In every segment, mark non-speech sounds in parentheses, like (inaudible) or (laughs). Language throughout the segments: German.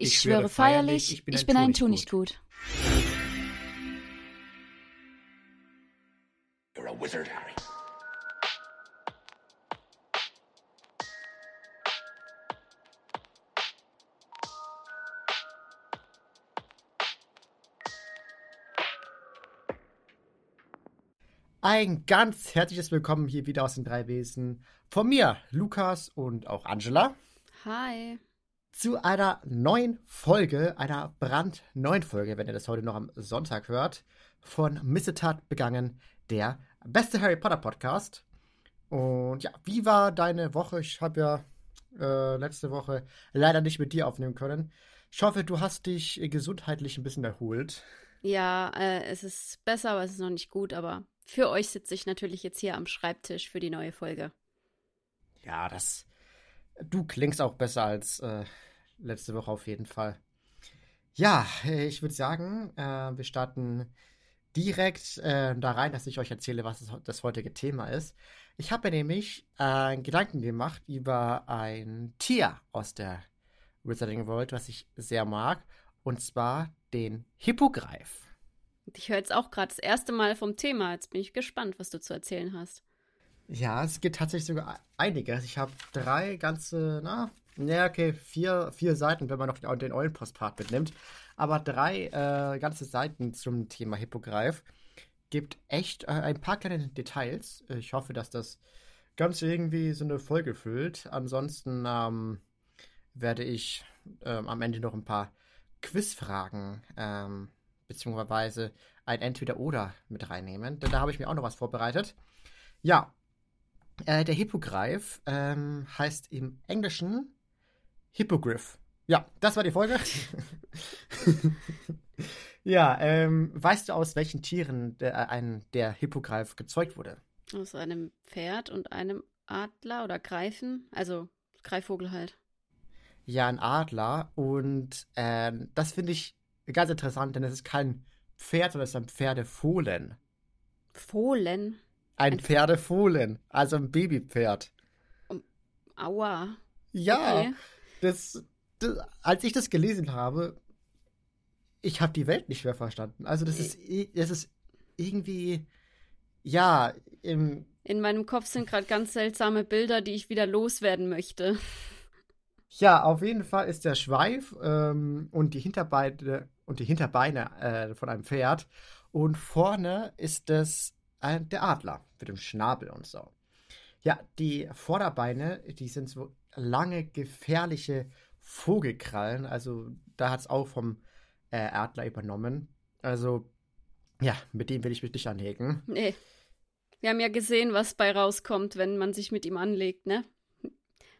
Ich, ich schwöre feierlich, ich bin ein, ich bin ein Tunichtgut. You're a wizard, Harry. Ein ganz herzliches Willkommen hier wieder aus den drei Wesen von mir, Lukas und auch Angela. Hi zu einer neuen Folge, einer brandneuen Folge, wenn ihr das heute noch am Sonntag hört, von Missetat begangen, der beste Harry Potter Podcast. Und ja, wie war deine Woche? Ich habe ja äh, letzte Woche leider nicht mit dir aufnehmen können. Ich hoffe, du hast dich gesundheitlich ein bisschen erholt. Ja, äh, es ist besser, aber es ist noch nicht gut. Aber für euch sitze ich natürlich jetzt hier am Schreibtisch für die neue Folge. Ja, das. Du klingst auch besser als äh, letzte Woche auf jeden Fall. Ja, ich würde sagen, äh, wir starten direkt äh, da rein, dass ich euch erzähle, was das, das heutige Thema ist. Ich habe mir nämlich äh, Gedanken gemacht über ein Tier aus der Wizarding World, was ich sehr mag, und zwar den Hippogreif. Ich höre jetzt auch gerade das erste Mal vom Thema. Jetzt bin ich gespannt, was du zu erzählen hast. Ja, es gibt tatsächlich sogar einiges. Ich habe drei ganze, na, ja, okay, vier, vier Seiten, wenn man noch den Eulenpostpart mitnimmt. Aber drei äh, ganze Seiten zum Thema Hippogreif. Gibt echt äh, ein paar kleine Details. Ich hoffe, dass das Ganze irgendwie so eine Folge füllt. Ansonsten ähm, werde ich ähm, am Ende noch ein paar Quizfragen ähm, beziehungsweise ein Entweder-Oder mit reinnehmen. Denn da habe ich mir auch noch was vorbereitet. Ja, äh, der Hippogreif ähm, heißt im Englischen Hippogriff. Ja, das war die Folge. (laughs) ja, ähm, weißt du, aus welchen Tieren der, äh, ein, der Hippogreif gezeugt wurde? Aus einem Pferd und einem Adler oder Greifen, also Greifvogel halt. Ja, ein Adler und ähm, das finde ich ganz interessant, denn es ist kein Pferd, sondern es ist ein Pferdefohlen. Fohlen? Ein, ein Pferdefohlen, also ein Babypferd. Aua. Ja. Okay das, das, als ich das gelesen habe, ich habe die Welt nicht mehr verstanden. Also das ist, das ist irgendwie, ja, im in meinem Kopf sind gerade ganz seltsame Bilder, die ich wieder loswerden möchte. Ja, auf jeden Fall ist der Schweif ähm, und die Hinterbeine und die Hinterbeine äh, von einem Pferd und vorne ist es äh, der Adler mit dem Schnabel und so. Ja, die Vorderbeine, die sind so lange, gefährliche Vogelkrallen. Also da hat es auch vom äh, Adler übernommen. Also ja, mit dem will ich mich nicht anlegen. Nee. Wir haben ja gesehen, was bei rauskommt, wenn man sich mit ihm anlegt, ne?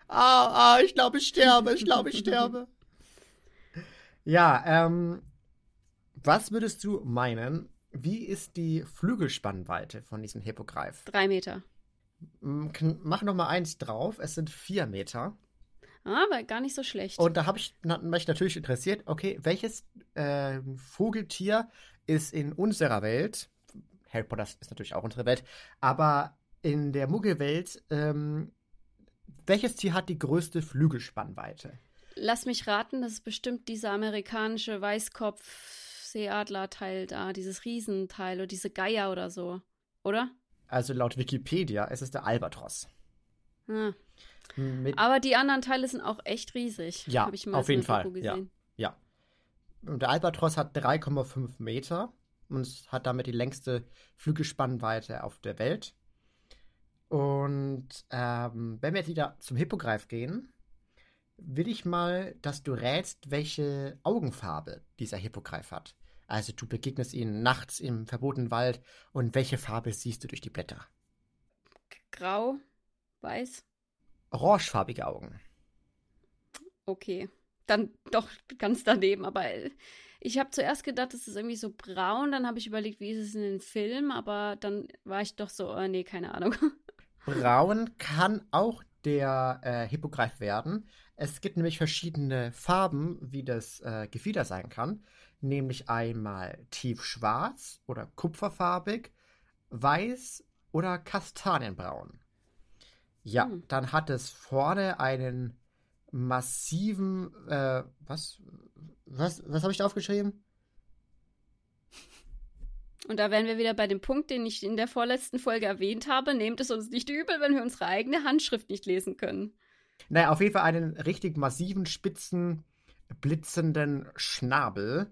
Ah, ah ich glaube, ich sterbe, ich glaube, ich sterbe. (laughs) Ja, ähm, was würdest du meinen, wie ist die Flügelspannweite von diesem Hippogreif? Drei Meter. Mach noch mal eins drauf. Es sind vier Meter. Aber gar nicht so schlecht. Und da habe ich mich natürlich interessiert, okay, welches äh, Vogeltier ist in unserer Welt, Harry Potter ist natürlich auch unsere Welt, aber in der Muggelwelt, ähm, welches Tier hat die größte Flügelspannweite? Lass mich raten, das ist bestimmt dieser amerikanische Weißkopf-Seeadler-Teil da, dieses Riesenteil oder diese Geier oder so, oder? Also laut Wikipedia ist es der Albatros. Hm. Aber die anderen Teile sind auch echt riesig. Ja, auf jeden Fall. Ja, ja. Und der Albatros hat 3,5 Meter und hat damit die längste Flügelspannweite auf der Welt. Und ähm, wenn wir jetzt wieder zum Hippogreif gehen, will ich mal, dass du rätst, welche Augenfarbe dieser Hippogreif hat. Also du begegnest ihnen nachts im verbotenen Wald und welche Farbe siehst du durch die Blätter? Grau, weiß. Orangefarbige Augen. Okay, dann doch ganz daneben, aber ich habe zuerst gedacht, es ist irgendwie so braun, dann habe ich überlegt, wie ist es in den Filmen, aber dann war ich doch so, oh nee, keine Ahnung. (laughs) Braun kann auch der äh, Hippogreif werden. Es gibt nämlich verschiedene Farben, wie das äh, Gefieder sein kann nämlich einmal tiefschwarz oder kupferfarbig, weiß oder kastanienbraun. Ja, hm. dann hat es vorne einen massiven, äh, was? was, was habe ich da aufgeschrieben? Und da wären wir wieder bei dem Punkt, den ich in der vorletzten Folge erwähnt habe. Nehmt es uns nicht übel, wenn wir unsere eigene Handschrift nicht lesen können. Naja, auf jeden Fall einen richtig massiven, spitzen, blitzenden Schnabel.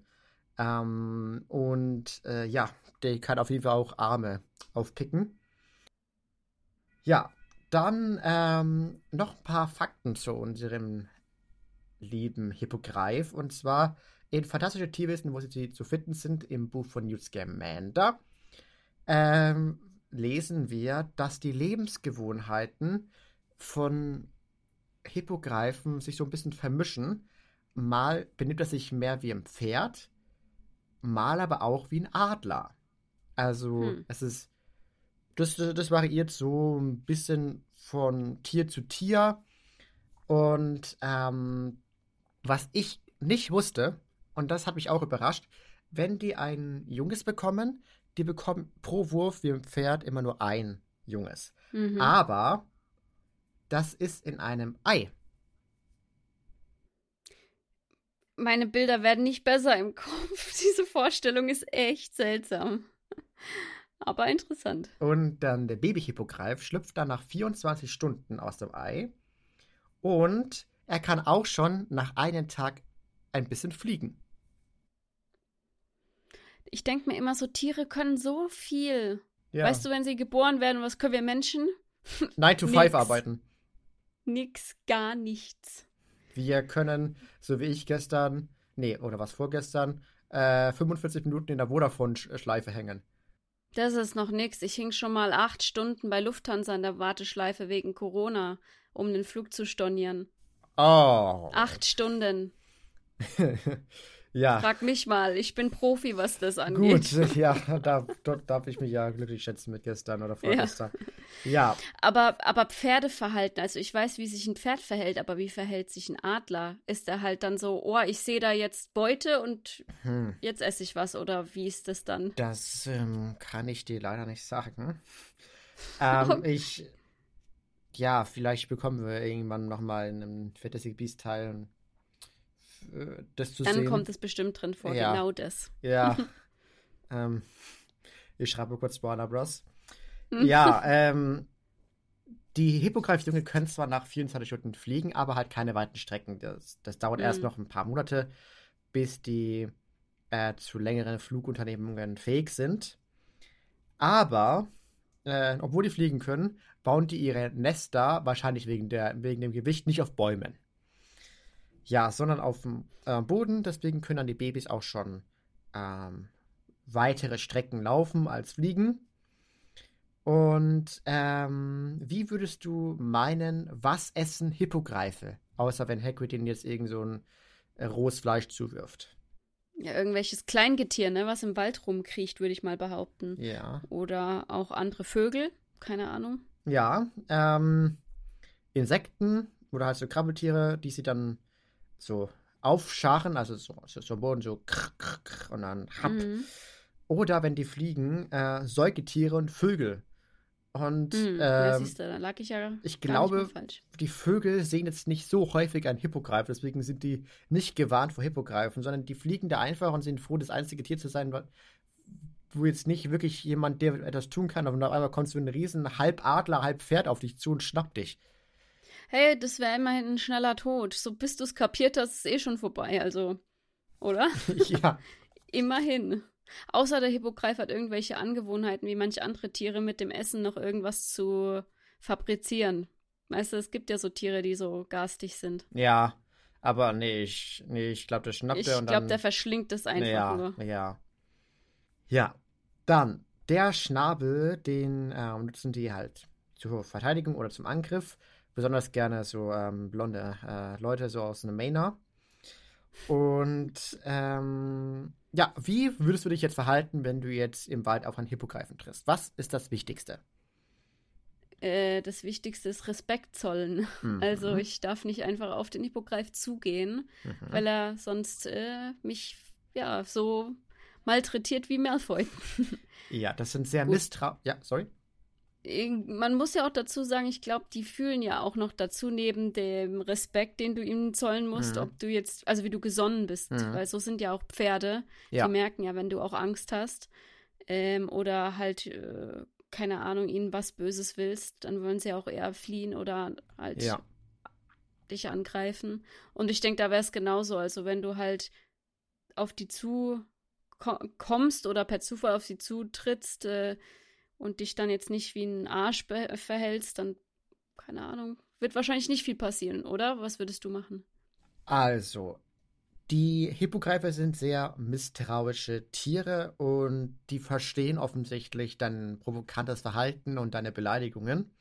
Ähm, und äh, ja, der kann auf jeden Fall auch Arme aufpicken. Ja, dann ähm, noch ein paar Fakten zu unserem lieben Hippogreif. Und zwar in Fantastische Tierwesen, wo sie zu finden sind, im Buch von Newt Scamander, ähm, lesen wir, dass die Lebensgewohnheiten von Hippogreifen sich so ein bisschen vermischen. Mal benimmt er sich mehr wie ein Pferd, mal aber auch wie ein Adler. Also hm. es ist, das, das variiert so ein bisschen von Tier zu Tier. Und ähm, was ich nicht wusste, und das hat mich auch überrascht, wenn die ein Junges bekommen, die bekommen pro Wurf wie ein Pferd immer nur ein Junges. Mhm. Aber das ist in einem Ei. Meine Bilder werden nicht besser im Kopf. (laughs) Diese Vorstellung ist echt seltsam. Aber interessant. Und dann der Babyhippogreif schlüpft dann nach 24 Stunden aus dem Ei. Und er kann auch schon nach einem Tag ein bisschen fliegen. Ich denke mir immer so, Tiere können so viel. Ja. Weißt du, wenn sie geboren werden, was können wir Menschen? 9 to 5 (laughs) arbeiten. Nix, gar nichts. Wir können, so wie ich gestern, nee, oder was vorgestern, äh, 45 Minuten in der Vodafone-Schleife hängen. Das ist noch nix. Ich hing schon mal acht Stunden bei Lufthansa in der Warteschleife wegen Corona, um den Flug zu stornieren. Oh. Acht Stunden. (laughs) Ja. Frag mich mal, ich bin Profi, was das angeht. Gut, (laughs) ja, da, dort darf ich mich ja glücklich schätzen mit gestern oder vorgestern. Ja. ja. Aber, aber Pferdeverhalten, also ich weiß, wie sich ein Pferd verhält, aber wie verhält sich ein Adler? Ist er halt dann so, oh, ich sehe da jetzt Beute und hm. jetzt esse ich was oder wie ist das dann? Das ähm, kann ich dir leider nicht sagen. (laughs) Ähm, ich, ja, vielleicht bekommen wir irgendwann nochmal einen Fantasy Beast Teil äh, das zu Dann sehen. Dann kommt es bestimmt drin vor, ja. genau das. Ja. (laughs) ähm, ich schreibe kurz Warner Bros. ja, (laughs) ähm, die Hippogreifjunge können zwar nach 24 Stunden fliegen, aber halt keine weiten Strecken. Das, das dauert mhm. erst noch ein paar Monate, bis die äh, zu längeren Flugunternehmungen fähig sind. Aber, äh, obwohl die fliegen können, bauen die ihre Nester wahrscheinlich wegen, der, wegen dem Gewicht nicht auf Bäumen. Ja, sondern auf dem äh, Boden. Deswegen können dann die Babys auch schon ähm, weitere Strecken laufen als fliegen. Und ähm, wie würdest du meinen, was essen Hippogreife? Außer wenn Hagrid ihnen jetzt irgend so ein äh, rohes Fleisch zuwirft. Ja, irgendwelches Kleingetier, ne, was im Wald rumkriecht, würde ich mal behaupten. Ja. Oder auch andere Vögel, keine Ahnung. Ja, ähm, Insekten oder halt so Krabbeltiere, die sie dann so aufscharen, also so, so, so Boden so krr, krr, krr, und dann happ. Mhm. Oder wenn die fliegen, äh, Säugetiere und Vögel. Und mhm, ähm, du, da lag ich ja ich glaube, die Vögel sehen jetzt nicht so häufig einen Hippogreif, deswegen sind die nicht gewarnt vor Hippogreifen, sondern die fliegen da einfach und sind froh, das einzige Tier zu sein, wo jetzt nicht wirklich jemand, der etwas tun kann, aber auf einmal kommt so ein riesen Halbadler, halb Pferd auf dich zu und schnappt dich hey, das wäre immerhin ein schneller Tod. So bis du es kapiert hast, ist eh schon vorbei, also. Oder? (laughs) (laughs) ja. immerhin. Außer der Hippogreif hat irgendwelche Angewohnheiten, wie manche andere Tiere mit dem Essen noch irgendwas zu fabrizieren. Weißt du, es gibt ja so Tiere, die so garstig sind. Ja, aber nee, ich, nee, ich glaube, der schnappt ich er und dann... Ich glaube, der verschlingt es einfach ja, nur. Ja, ja. Dann, der Schnabel, den äh, nutzen die halt zur Verteidigung oder zum Angriff besonders gerne so ähm, blonde äh, Leute, so aus einem Mainer. Und ähm, ja, wie würdest du dich jetzt verhalten, wenn du jetzt im Wald auf einen Hippogreifen triffst? Was ist das Wichtigste? Äh, das Wichtigste ist Respekt zollen. Mhm. Also ich darf nicht einfach auf den Hippogreif zugehen, mhm. weil er sonst äh, mich ja so malträtiert wie Malfoy. (laughs) ja, das sind sehr misstrauisch. Ja, sorry. Man muss ja auch dazu sagen, ich glaube, die fühlen ja auch noch dazu, neben dem Respekt, den du ihnen zollen musst, mhm. ob du jetzt, also wie du gesonnen bist. Mhm. Weil so sind ja auch Pferde. Ja. Die merken ja, wenn du auch Angst hast ähm, oder halt, äh, keine Ahnung, ihnen was Böses willst, dann wollen sie auch eher fliehen oder halt ja. dich angreifen. Und ich denke, da wäre es genauso. Also wenn du halt auf die zu kommst oder per Zufall auf sie zutrittst, äh, und dich dann jetzt nicht wie ein Arsch verhältst, dann, keine Ahnung, wird wahrscheinlich nicht viel passieren, oder? Was würdest du machen? Also, die Hippogreifer sind sehr misstrauische Tiere und die verstehen offensichtlich dein provokantes Verhalten und deine Beleidigungen.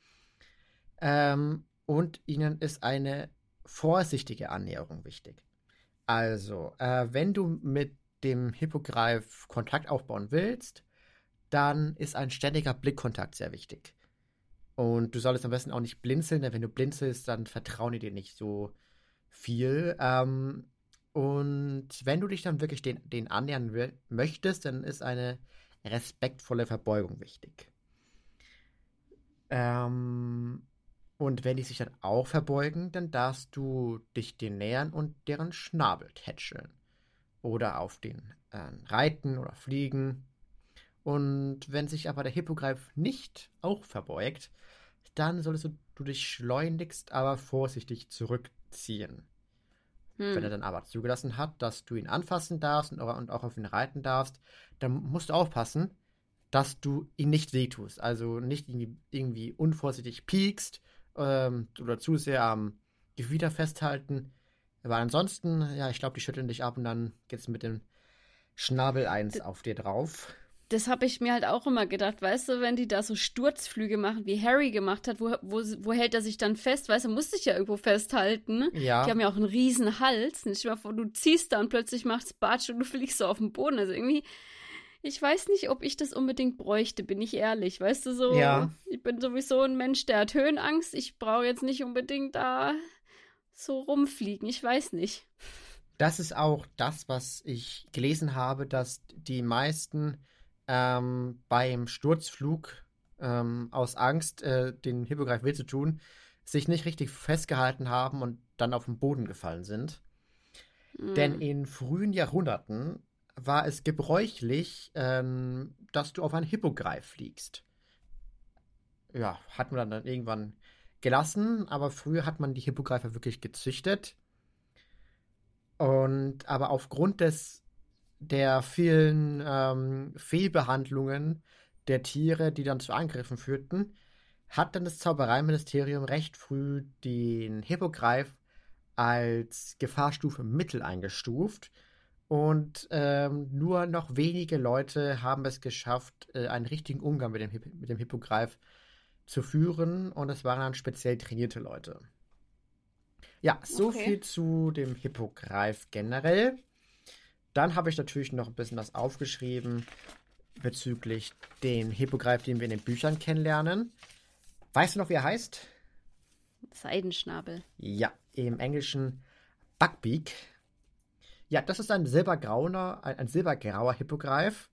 Ähm, und ihnen ist eine vorsichtige Annäherung wichtig. Also, äh, wenn du mit dem Hippogreif Kontakt aufbauen willst, dann ist ein ständiger Blickkontakt sehr wichtig. Und du solltest am besten auch nicht blinzeln, denn wenn du blinzelst, dann vertrauen die dir nicht so viel. Ähm, und wenn du dich dann wirklich den, den annähern möchtest, dann ist eine respektvolle Verbeugung wichtig. Ähm, und wenn die sich dann auch verbeugen, dann darfst du dich denen nähern und deren Schnabel tätscheln. Oder auf den äh, reiten oder fliegen. Und wenn sich aber der Hippogreif nicht auch verbeugt, dann solltest du dich schleunigst, aber vorsichtig zurückziehen. Hm. Wenn er dann aber zugelassen hat, dass du ihn anfassen darfst und auch auf ihn reiten darfst, dann musst du aufpassen, dass du ihn nicht wehtust. Also nicht irgendwie, unvorsichtig piekst ähm, oder zu sehr am Gewieder festhalten. Aber ansonsten, ja, ich glaube, die schütteln dich ab und dann geht es mit dem Schnabel eins auf dir drauf das habe ich mir halt auch immer gedacht, weißt du, wenn die da so Sturzflüge machen, wie Harry gemacht hat, wo, wo, wo hält er sich dann fest? Weißt du, muss sich ja irgendwo festhalten. Ja. Die haben ja auch einen riesen Hals. Nicht mal vor, du ziehst da und plötzlich macht's Batsch und du fliegst so auf den Boden. Also irgendwie, ich weiß nicht, ob ich das unbedingt bräuchte, bin ich ehrlich. Weißt du, so, ja. ich bin sowieso ein Mensch, der hat Höhenangst. Ich brauche jetzt nicht unbedingt da so rumfliegen. Ich weiß nicht. Das ist auch das, was ich gelesen habe, dass die meisten ähm, beim Sturzflug ähm, aus Angst, äh, den Hippogreif weh zu tun, sich nicht richtig festgehalten haben und dann auf den Boden gefallen sind. Mhm. Denn in frühen Jahrhunderten war es gebräuchlich, ähm, dass du auf einen Hippogreif fliegst. Ja, hat man dann irgendwann gelassen, aber früher hat man die Hippogreifer wirklich gezüchtet. Und aber aufgrund des der vielen ähm, Fehlbehandlungen der Tiere, die dann zu Angriffen führten, hat dann das Zaubereiministerium recht früh den Hippogreif als Gefahrstufe Mittel eingestuft. Und ähm, nur noch wenige Leute haben es geschafft, äh, einen richtigen Umgang mit dem, Hipp mit dem Hippogreif zu führen. Und es waren dann speziell trainierte Leute. Ja, so okay. viel zu dem Hippogreif generell. Dann habe ich natürlich noch ein bisschen was aufgeschrieben bezüglich den Hippogreif, den wir in den Büchern kennenlernen. Weißt du noch, wie er heißt? Seidenschnabel. Ja, im Englischen Buckbeak. Ja, das ist ein silbergrauer, ein, ein silbergrauer Hippogreif,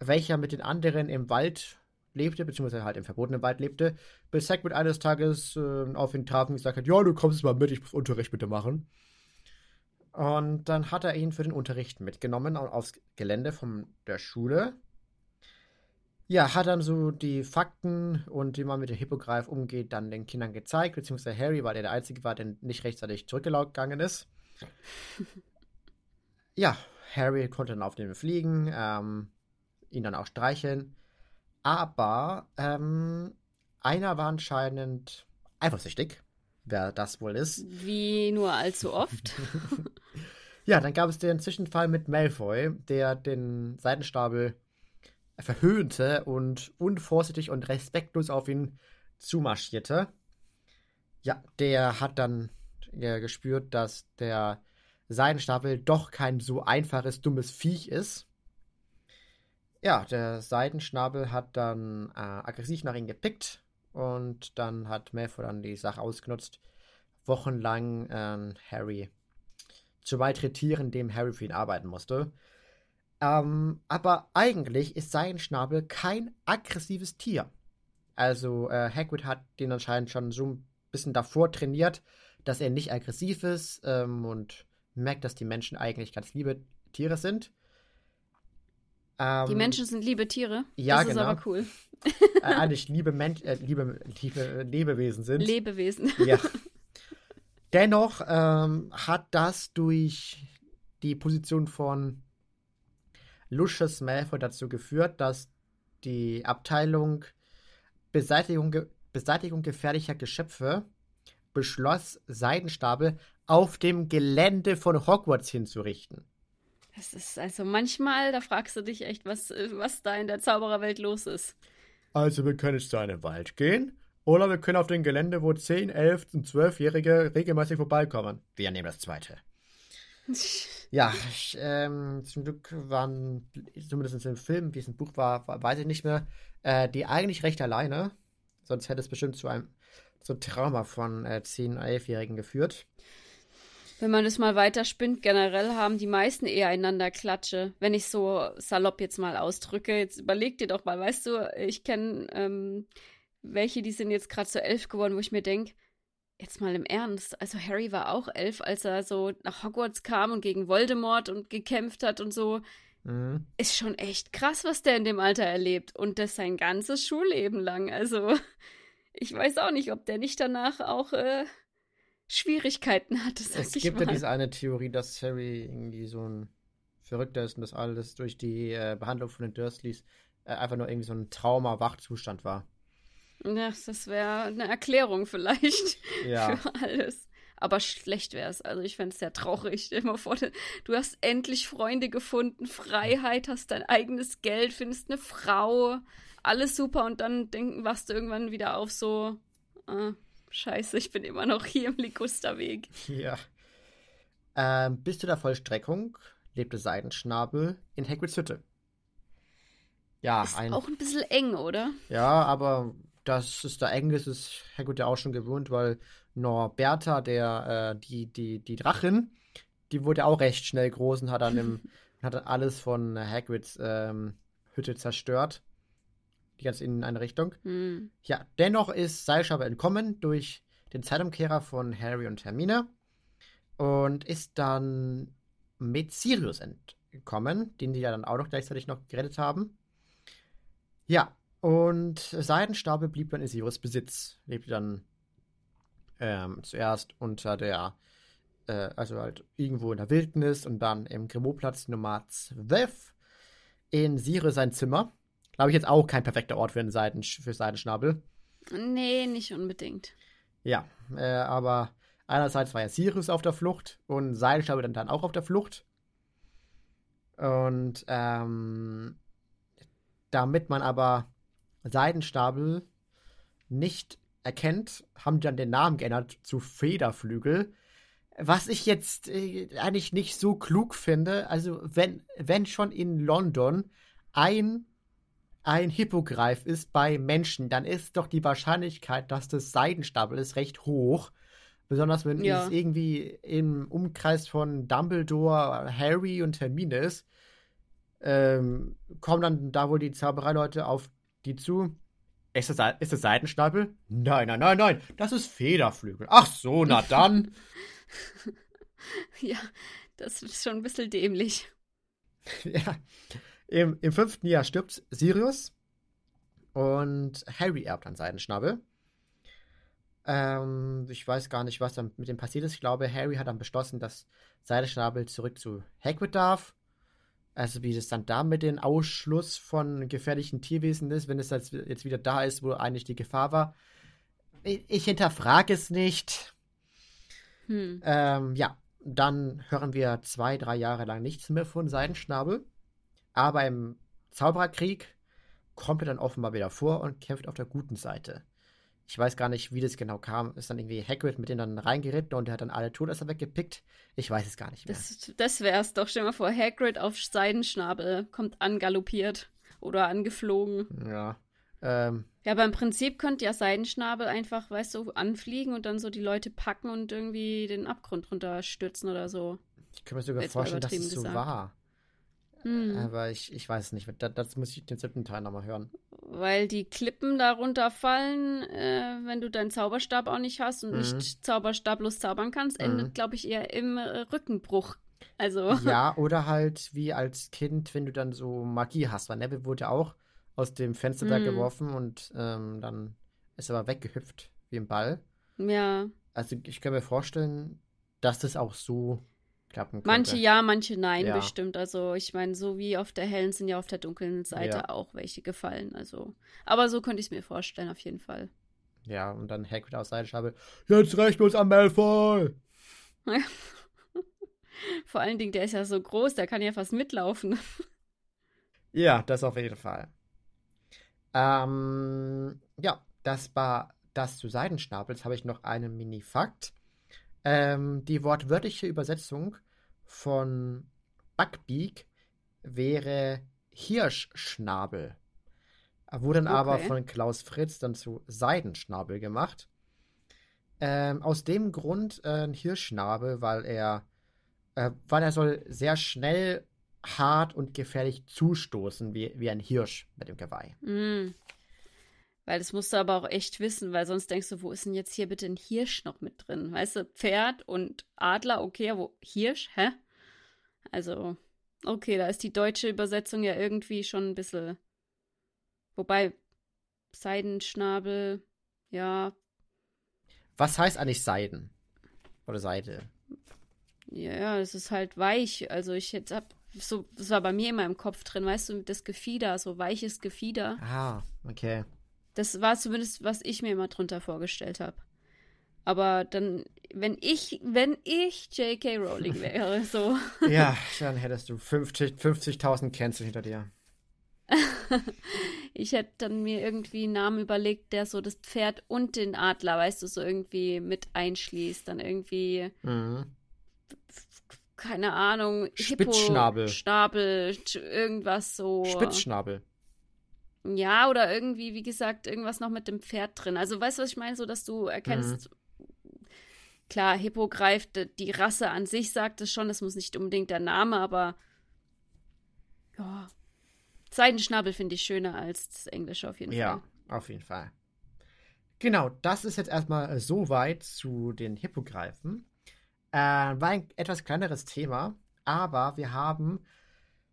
welcher mit den anderen im Wald lebte, beziehungsweise halt im verbotenen Wald lebte, bis Hagrid eines Tages äh, auf ihn traf und gesagt hat, ja, du kommst mal mit, ich muss Unterricht bitte machen. Und dann hat er ihn für den Unterricht mitgenommen aufs Gelände von der Schule. Ja, hat dann so die Fakten und wie man mit dem Hippogreif umgeht, dann den Kindern gezeigt, beziehungsweise Harry, weil er der Einzige war, der nicht rechtzeitig zurückgegangen ist. (laughs) ja, Harry konnte dann auf dem fliegen, ähm, ihn dann auch streicheln. Aber ähm, einer war anscheinend eifersüchtig wer das wohl ist. Wie nur allzu oft. (laughs) ja, dann gab es den Zwischenfall mit Malfoy, der den Seitenstabel verhöhnte und unvorsichtig und respektlos auf ihn zumarschierte. Ja, der hat dann ja, gespürt, dass der Seidenstapel doch kein so einfaches, dummes Viech ist. Ja, der Seidenschnabel hat dann äh, aggressiv nach ihm gepickt und dann hat Malfoy dann die Sache ausgenutzt, wochenlang äh, Harry zu malträtieren, dem Harry für ihn arbeiten musste. Ähm, aber eigentlich ist sein Schnabel kein aggressives Tier. Also äh, Hagrid hat den anscheinend schon so ein bisschen davor trainiert, dass er nicht aggressiv ist ähm, und merkt, dass die Menschen eigentlich ganz liebe Tiere sind. Ähm, die Menschen sind liebe Tiere. Ja, das genau. ist aber cool. äh, eigentlich liebe, Men äh, liebe, liebe Lebewesen sind. Lebewesen. Ja. (laughs) Dennoch ähm, hat das durch die Position von Lucius Malfoy dazu geführt, dass die Abteilung Beseitigung, Beseitigung gefährlicher Geschöpfe beschloss, Seidenstapel auf dem Gelände von Hogwarts hinzurichten. Das ist also manchmal, da fragst du dich echt, was, was da in der Zaubererwelt los ist. Also wir können jetzt da in den Wald gehen oder wir können auf dem Gelände, wo 10, 11 und 12-Jährige regelmäßig vorbeikommen. Wir nehmen das zweite. (laughs) ja, ich, ähm, zum Glück waren, zumindest im Film, wie es im Buch war, weiß ich nicht mehr, äh, die eigentlich recht alleine. Sonst hätte es bestimmt zu einem so Trauma von äh, 10-, 11-Jährigen geführt. Wenn man das mal weiterspinnt, generell haben die meisten eher einander Klatsche. Wenn ich so salopp jetzt mal ausdrücke, jetzt überleg dir doch mal, weißt du, ich kenne ähm, welche, die sind jetzt gerade so elf geworden, wo ich mir denke, jetzt mal im Ernst, also Harry war auch elf, als er so nach Hogwarts kam und gegen Voldemort und gekämpft hat und so. Mhm. Ist schon echt krass, was der in dem Alter erlebt. Und das sein ganzes Schulleben lang. Also, (laughs) ich weiß auch nicht, ob der nicht danach auch äh, Schwierigkeiten hatte. Sag es gibt mal. ja diese eine Theorie, dass Harry irgendwie so ein Verrückter ist und das alles durch die äh, Behandlung von den Dursleys äh, einfach nur irgendwie so ein Trauma-Wachzustand war. Ja, das wäre eine Erklärung vielleicht (laughs) ja. für alles. Aber schlecht wäre es. Also ich fände es sehr traurig. Mal vor, du hast endlich Freunde gefunden, Freiheit, hast dein eigenes Geld, findest eine Frau, alles super und dann denken, wachst du irgendwann wieder auf so, äh, scheiße, ich bin immer noch hier im Ligusterweg. Ja. Ähm, bis zu der Vollstreckung lebte Seidenschnabel in Hagrids Hütte. Ja, ist ein, auch ein bisschen eng, oder? Ja, aber dass es da eng ist, ist Hagrid ja auch schon gewohnt, weil Norberta, der, äh, die, die, die Drachin, die wurde auch recht schnell groß und hat dann, im, (laughs) hat dann alles von Hagrids ähm, Hütte zerstört. Die ganze Inneneinrichtung. Mhm. Ja, dennoch ist Seilschaber entkommen durch den Zeitumkehrer von Harry und Hermine und ist dann mit Sirius entkommen, den die ja dann auch noch gleichzeitig noch gerettet haben. Ja, und Seidenstabe blieb dann in Sirius Besitz. Lebte dann ähm, zuerst unter der, äh, also halt irgendwo in der Wildnis und dann im Grimaud-Platz Nummer 12 in Sirius sein Zimmer. Glaube ich jetzt auch kein perfekter Ort für, einen Seiden, für Seidenschnabel. Nee, nicht unbedingt. Ja, äh, aber einerseits war ja Sirius auf der Flucht und Seidenschnabel dann, dann auch auf der Flucht. Und ähm, damit man aber Seidenstapel nicht erkennt, haben die dann den Namen geändert zu Federflügel. Was ich jetzt äh, eigentlich nicht so klug finde. Also, wenn, wenn schon in London ein, ein Hippogreif ist bei Menschen, dann ist doch die Wahrscheinlichkeit, dass das Seidenstapel ist, recht hoch. Besonders wenn ja. es irgendwie im Umkreis von Dumbledore, Harry und Hermine ist. Ähm, kommen dann da wohl die Zaubereileute auf die zu. Ist das, ist das Seitenschnabel? Nein, nein, nein, nein. Das ist Federflügel. Ach so, na (laughs) dann. ja, das ist schon ein bisschen dämlich. (laughs) ja. Im, Im fünften Jahr stirbt Sirius und Harry erbt an Seidenschnabel. Ähm, ich weiß gar nicht, was dann mit dem passiert ist. Ich glaube, Harry hat dann beschlossen, dass Seidenschnabel zurück zu Hagrid darf. Also wie das dann da mit dem Ausschluss von gefährlichen Tierwesen ist, wenn es jetzt wieder da ist, wo eigentlich die Gefahr war. Ich, hinterfrage es nicht. Hm. Ähm, ja, dann hören wir zwei, drei Jahre lang nichts mehr von Seidenschnabel. Aber im Zaubererkrieg kommt er dann offenbar wieder vor und kämpft auf der guten Seite. Ich weiß gar nicht, wie das genau kam. Ist dann irgendwie Hagrid mit denen dann reingeritten und der hat dann alle Todesser weggepickt. Ich weiß es gar nicht mehr. Das, das wär's doch. Stell dir mal vor, Hagrid auf Seidenschnabel kommt angaloppiert oder angeflogen. Ja. Ähm, ja, aber im Prinzip könnte ja Seidenschnabel einfach, weißt du, anfliegen und dann so die Leute packen und irgendwie den Abgrund runterstürzen oder so. Ich kann mir sogar Jetzt vorstellen, dass es so gesagt. war. Hm. Aber ich, ich weiß nicht. Das, das muss ich den siebten Teil nochmal hören. weil die Klippen darunter fallen, äh, wenn du deinen Zauberstab auch nicht hast und Mhm. nicht zauberstablos zaubern kannst, Mhm. endet, glaube ich, eher im äh, Rückenbruch. Also, Ja, (laughs) oder halt wie als Kind, wenn du dann so Magie hast. Weil Neville wurde auch aus dem Fenster da Mm. geworfen und ähm, dann ist er aber weggehüpft wie ein Ball. ja. Also ich kann mir vorstellen, dass das auch so klappen könnte. Manche ja, manche nein, Ja. bestimmt. Also, ich meine, so wie auf der hellen sind ja auf der dunklen Seite Ja. auch welche gefallen. Also, aber so könnte ich es mir vorstellen, auf jeden Fall. Ja, und dann Hagrid aus Seitenschabel. Jetzt rächt uns an Malfoy! (laughs) Vor allen Dingen, der ist ja so groß, der kann ja fast mitlaufen. (laughs) Ja, das auf jeden Fall. Ähm, ja, das war das zu Seidenschnabel. Jetzt habe ich noch einen Mini-Fakt. Ähm, die wortwörtliche Übersetzung von Buckbeak wäre Hirschschnabel. Wurde dann aber Okay. von Klaus Fritz dann zu Seidenschnabel gemacht. Ähm, aus dem Grund äh, ein Hirschschnabel, weil er, äh, weil er soll sehr schnell, hart und gefährlich zustoßen, wie, wie ein Hirsch mit dem Geweih. Mm. Weil das musst du aber auch echt wissen, weil sonst denkst du, wo ist denn jetzt hier bitte ein Hirsch noch mit drin? Weißt du, Pferd und Adler, okay, wo Hirsch, hä? Also, okay, da ist die deutsche Übersetzung ja irgendwie schon ein bisschen. Wobei, Seidenschnabel, ja, Was heißt eigentlich Seiden? Oder Seide? ja, ja, es ist halt weich. Also ich jetzt hab so, das war bei mir immer im Kopf drin, weißt du, das Gefieder, so weiches Gefieder. Ah, okay. Das war zumindest, was ich mir immer drunter vorgestellt habe. Aber dann, wenn ich, wenn ich J.K. Rowling (laughs) wäre, so, Ja, (laughs) dann hättest du 50 50.000 Cancel hinter dir. (laughs) ich hätte dann mir irgendwie einen Namen überlegt, der so das Pferd und den Adler, weißt du, so irgendwie mit einschließt. Dann irgendwie, Mhm. keine Ahnung, Spitzschnabel. Schnabel, irgendwas so. Spitzschnabel. Ja, oder irgendwie, wie gesagt, irgendwas noch mit dem Pferd drin. Also, weißt du, was ich meine? So, dass du erkennst, klar, Hippo greift, die Rasse an sich sagt es schon, es muss nicht unbedingt der Name, aber ja. Seidenschnabel finde ich schöner als das Englische auf jeden Ja, Fall. auf jeden Fall. Genau, das ist jetzt erstmal äh, soweit zu den Hippogreifen. Äh, war ein etwas kleineres Thema, aber wir haben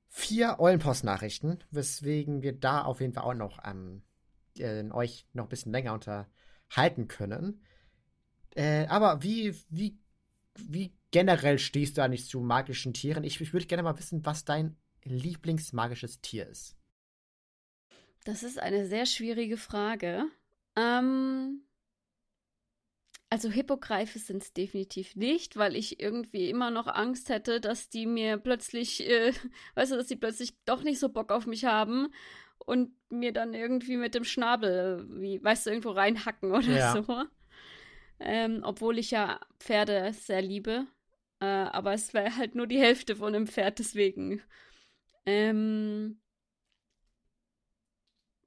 vier Eulenpost-Nachrichten, weswegen wir da auf jeden Fall auch noch ähm, äh, euch noch ein bisschen länger unterhalten können. Äh, aber wie, wie, wie generell stehst du eigentlich zu magischen Tieren? Ich, ich würde gerne mal wissen, was dein Lieblingsmagisches Tier ist. Das ist eine sehr schwierige Frage. Ähm, also Hippogreife sind es definitiv nicht, weil ich irgendwie immer noch Angst hätte, dass die mir plötzlich, äh, (laughs) weißt du, dass die plötzlich doch nicht so Bock auf mich haben und mir dann irgendwie mit dem Schnabel, wie, weißt du, irgendwo reinhacken oder Ja. so. Ähm, obwohl ich ja Pferde sehr liebe. Äh, aber es wäre halt nur die Hälfte von einem Pferd, deswegen. Ähm,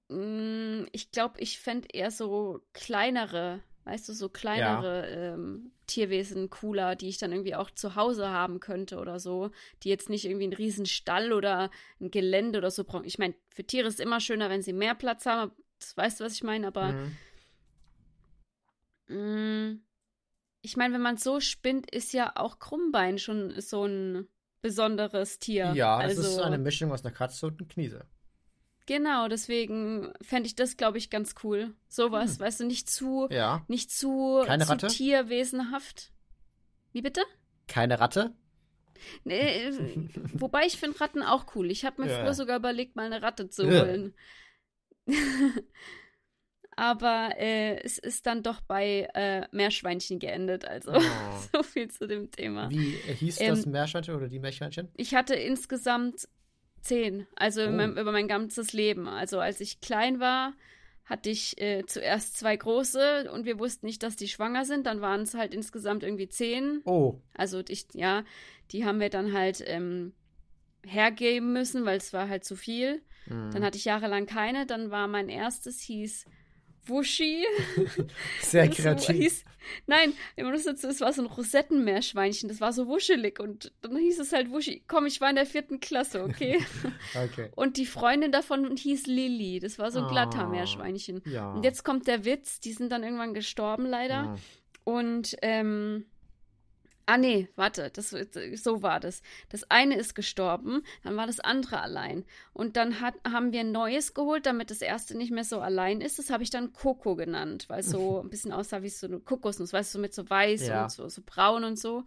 Mm, Ich glaube, ich fände eher so kleinere, weißt du, so kleinere ähm, Tierwesen cooler, die ich dann irgendwie auch zu Hause haben könnte oder so, die jetzt nicht irgendwie einen riesen Stall oder ein Gelände oder so brauchen. Ich meine, für Tiere ist es immer schöner, wenn sie mehr Platz haben, das weißt du, was ich meine, aber Mhm. mm, ich meine, wenn man so spinnt, ist ja auch Krummbein schon so ein besonderes Tier. Ja, es also, ist eine Mischung aus einer Katze und einem Kniese. Genau, deswegen fände ich das, glaube ich, ganz cool. Sowas, Hm. weißt du, nicht zu, Ja. nicht zu, Keine zu Ratte? tierwesenhaft. Wie bitte? Keine Ratte? Nee, äh, wobei ich finde Ratten auch cool. Ich habe mir Ja. früher sogar überlegt, mal eine Ratte zu Ja. holen. (laughs) Aber äh, es ist dann doch bei äh, Meerschweinchen geendet. Also Oh. (laughs) so viel zu dem Thema. Wie äh, hieß Ähm, das Meerschweinchen oder die Meerschweinchen? Ich hatte insgesamt zehn, also Oh. meinem, über mein ganzes Leben. Also als ich klein war, hatte ich äh, zuerst zwei große und wir wussten nicht, dass die schwanger sind. Dann waren es halt insgesamt irgendwie zehn. Oh, Also ich, ja, die haben wir dann halt ähm, hergeben müssen, weil es war halt zu viel. hm. Dann hatte ich jahrelang keine. Dann war mein erstes, hieß Wuschi. (laughs) Sehr kreativ. hieß, nein, immer nur so, es war so ein Rosettenmeerschweinchen, das war so wuschelig und dann hieß es halt Wuschi. Komm, ich war in der vierten Klasse, okay? (laughs) Okay. Und die Freundin davon hieß Lilly, das war so ein glatter Ah, Meerschweinchen. Ja. Und jetzt kommt der Witz, die sind dann irgendwann gestorben leider. Ah. Und, ähm, ah nee, warte, das, so war das. Das eine ist gestorben, dann war das andere allein. Und dann hat, haben wir ein neues geholt, damit das erste nicht mehr so allein ist. Das habe ich dann Coco genannt, weil es so (laughs) ein bisschen aussah wie so eine Kokosnuss, weißt du, so mit so weiß Ja. und so, so braun und so.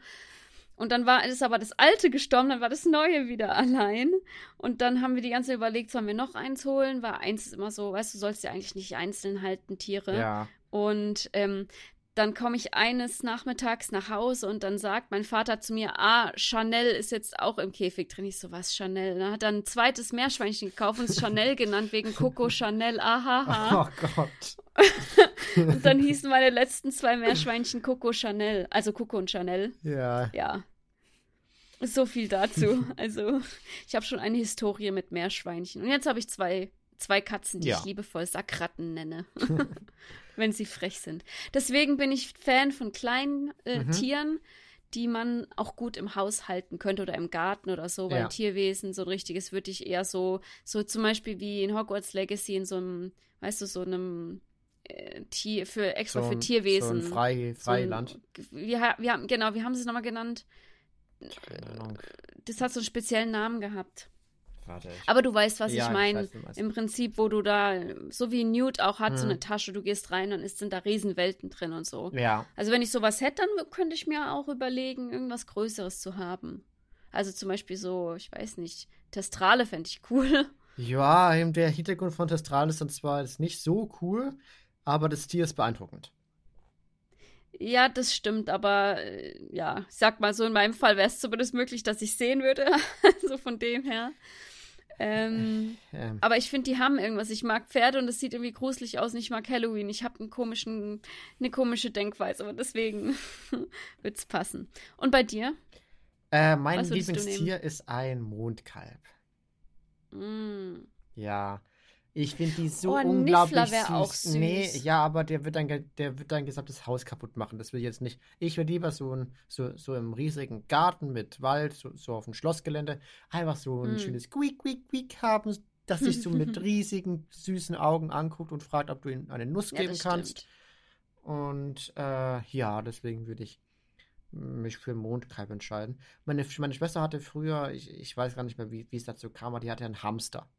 Und dann war ist aber das alte gestorben, dann war das neue wieder allein. Und dann haben wir die ganze Zeit überlegt, sollen wir noch eins holen? Weil eins ist immer so, weißt du, sollst ja eigentlich nicht einzeln halten, Tiere. Ja. Und ähm, dann komme ich eines Nachmittags nach Hause und dann sagt mein Vater zu mir, ah, Chanel ist jetzt auch im Käfig drin. Ich so, was, Chanel? Dann hat er ein zweites Meerschweinchen gekauft und es Chanel (laughs) genannt, wegen Coco Chanel, ahaha. Oh Gott. (laughs) Und dann hießen meine letzten zwei Meerschweinchen Coco Chanel, also Coco und Chanel. Ja. Ja. So viel dazu. (laughs) Also, ich habe schon eine Historie mit Meerschweinchen. Und jetzt habe ich zwei, zwei Katzen, die Ja. ich liebevoll Sackratten nenne. Wenn sie frech sind. Deswegen bin ich Fan von kleinen äh, Mhm. Tieren, die man auch gut im Haus halten könnte oder im Garten oder so, weil Ja. Tierwesen, so ein richtiges, würde ich eher so, so zum Beispiel wie in Hogwarts Legacy in so einem, weißt du, so einem äh, Tier, für extra So für ein- Tierwesen. So ein Frei, So ein- Freiland. Wir, wir haben, genau, wie haben sie es nochmal genannt? Keine Ahnung. Das hat so einen speziellen Namen gehabt. Warte. ich- Aber du weißt, was Ja, ich ich meine. weiß. Im Prinzip, wo du da, so wie Newt auch hat, so Mhm. eine Tasche, du gehst rein, dann ist, sind da Riesenwelten drin und so. Ja. Also wenn ich sowas hätte, dann könnte ich mir auch überlegen, irgendwas Größeres zu haben. Also zum Beispiel so, ich weiß nicht, Testrale fände ich cool. (laughs) Ja, eben der Hintergrund von Testral ist dann zwar jetzt nicht so cool, aber das Tier ist beeindruckend. Ja, das stimmt, aber äh, ja, ich sag mal so, in meinem Fall wäre es zumindest möglich, dass ich sehen würde. (laughs) also von dem her. Ähm, Ähm, aber ich finde, die haben irgendwas. Ich mag Pferde und es sieht irgendwie gruselig aus und ich mag Halloween. Ich habe eine komische Denkweise, aber deswegen (laughs) wird's passen. Und bei dir? äh, mein Lieblingstier ist ein Mondkalb. Mm. Ja. Ich finde die so Oh, ein unglaublich Niffler süß. auch süß. Nee, ja, aber der wird dein, ge- der wird dein gesamtes Haus kaputt machen. Das will ich jetzt nicht. Ich will lieber so, ein, so, so im riesigen Garten mit Wald, so, so auf dem Schlossgelände, einfach so ein Mm. schönes Quiek, Quiek, Quiek haben, das sich so mit (laughs) riesigen, süßen Augen anguckt und fragt, ob du ihm eine Nuss Ja, geben kannst. stimmt. Und äh, ja, deswegen würde ich mich für Mondkalb entscheiden. Meine, meine Schwester hatte früher, ich, ich weiß gar nicht mehr, wie wie es dazu kam, aber die hatte einen Hamster.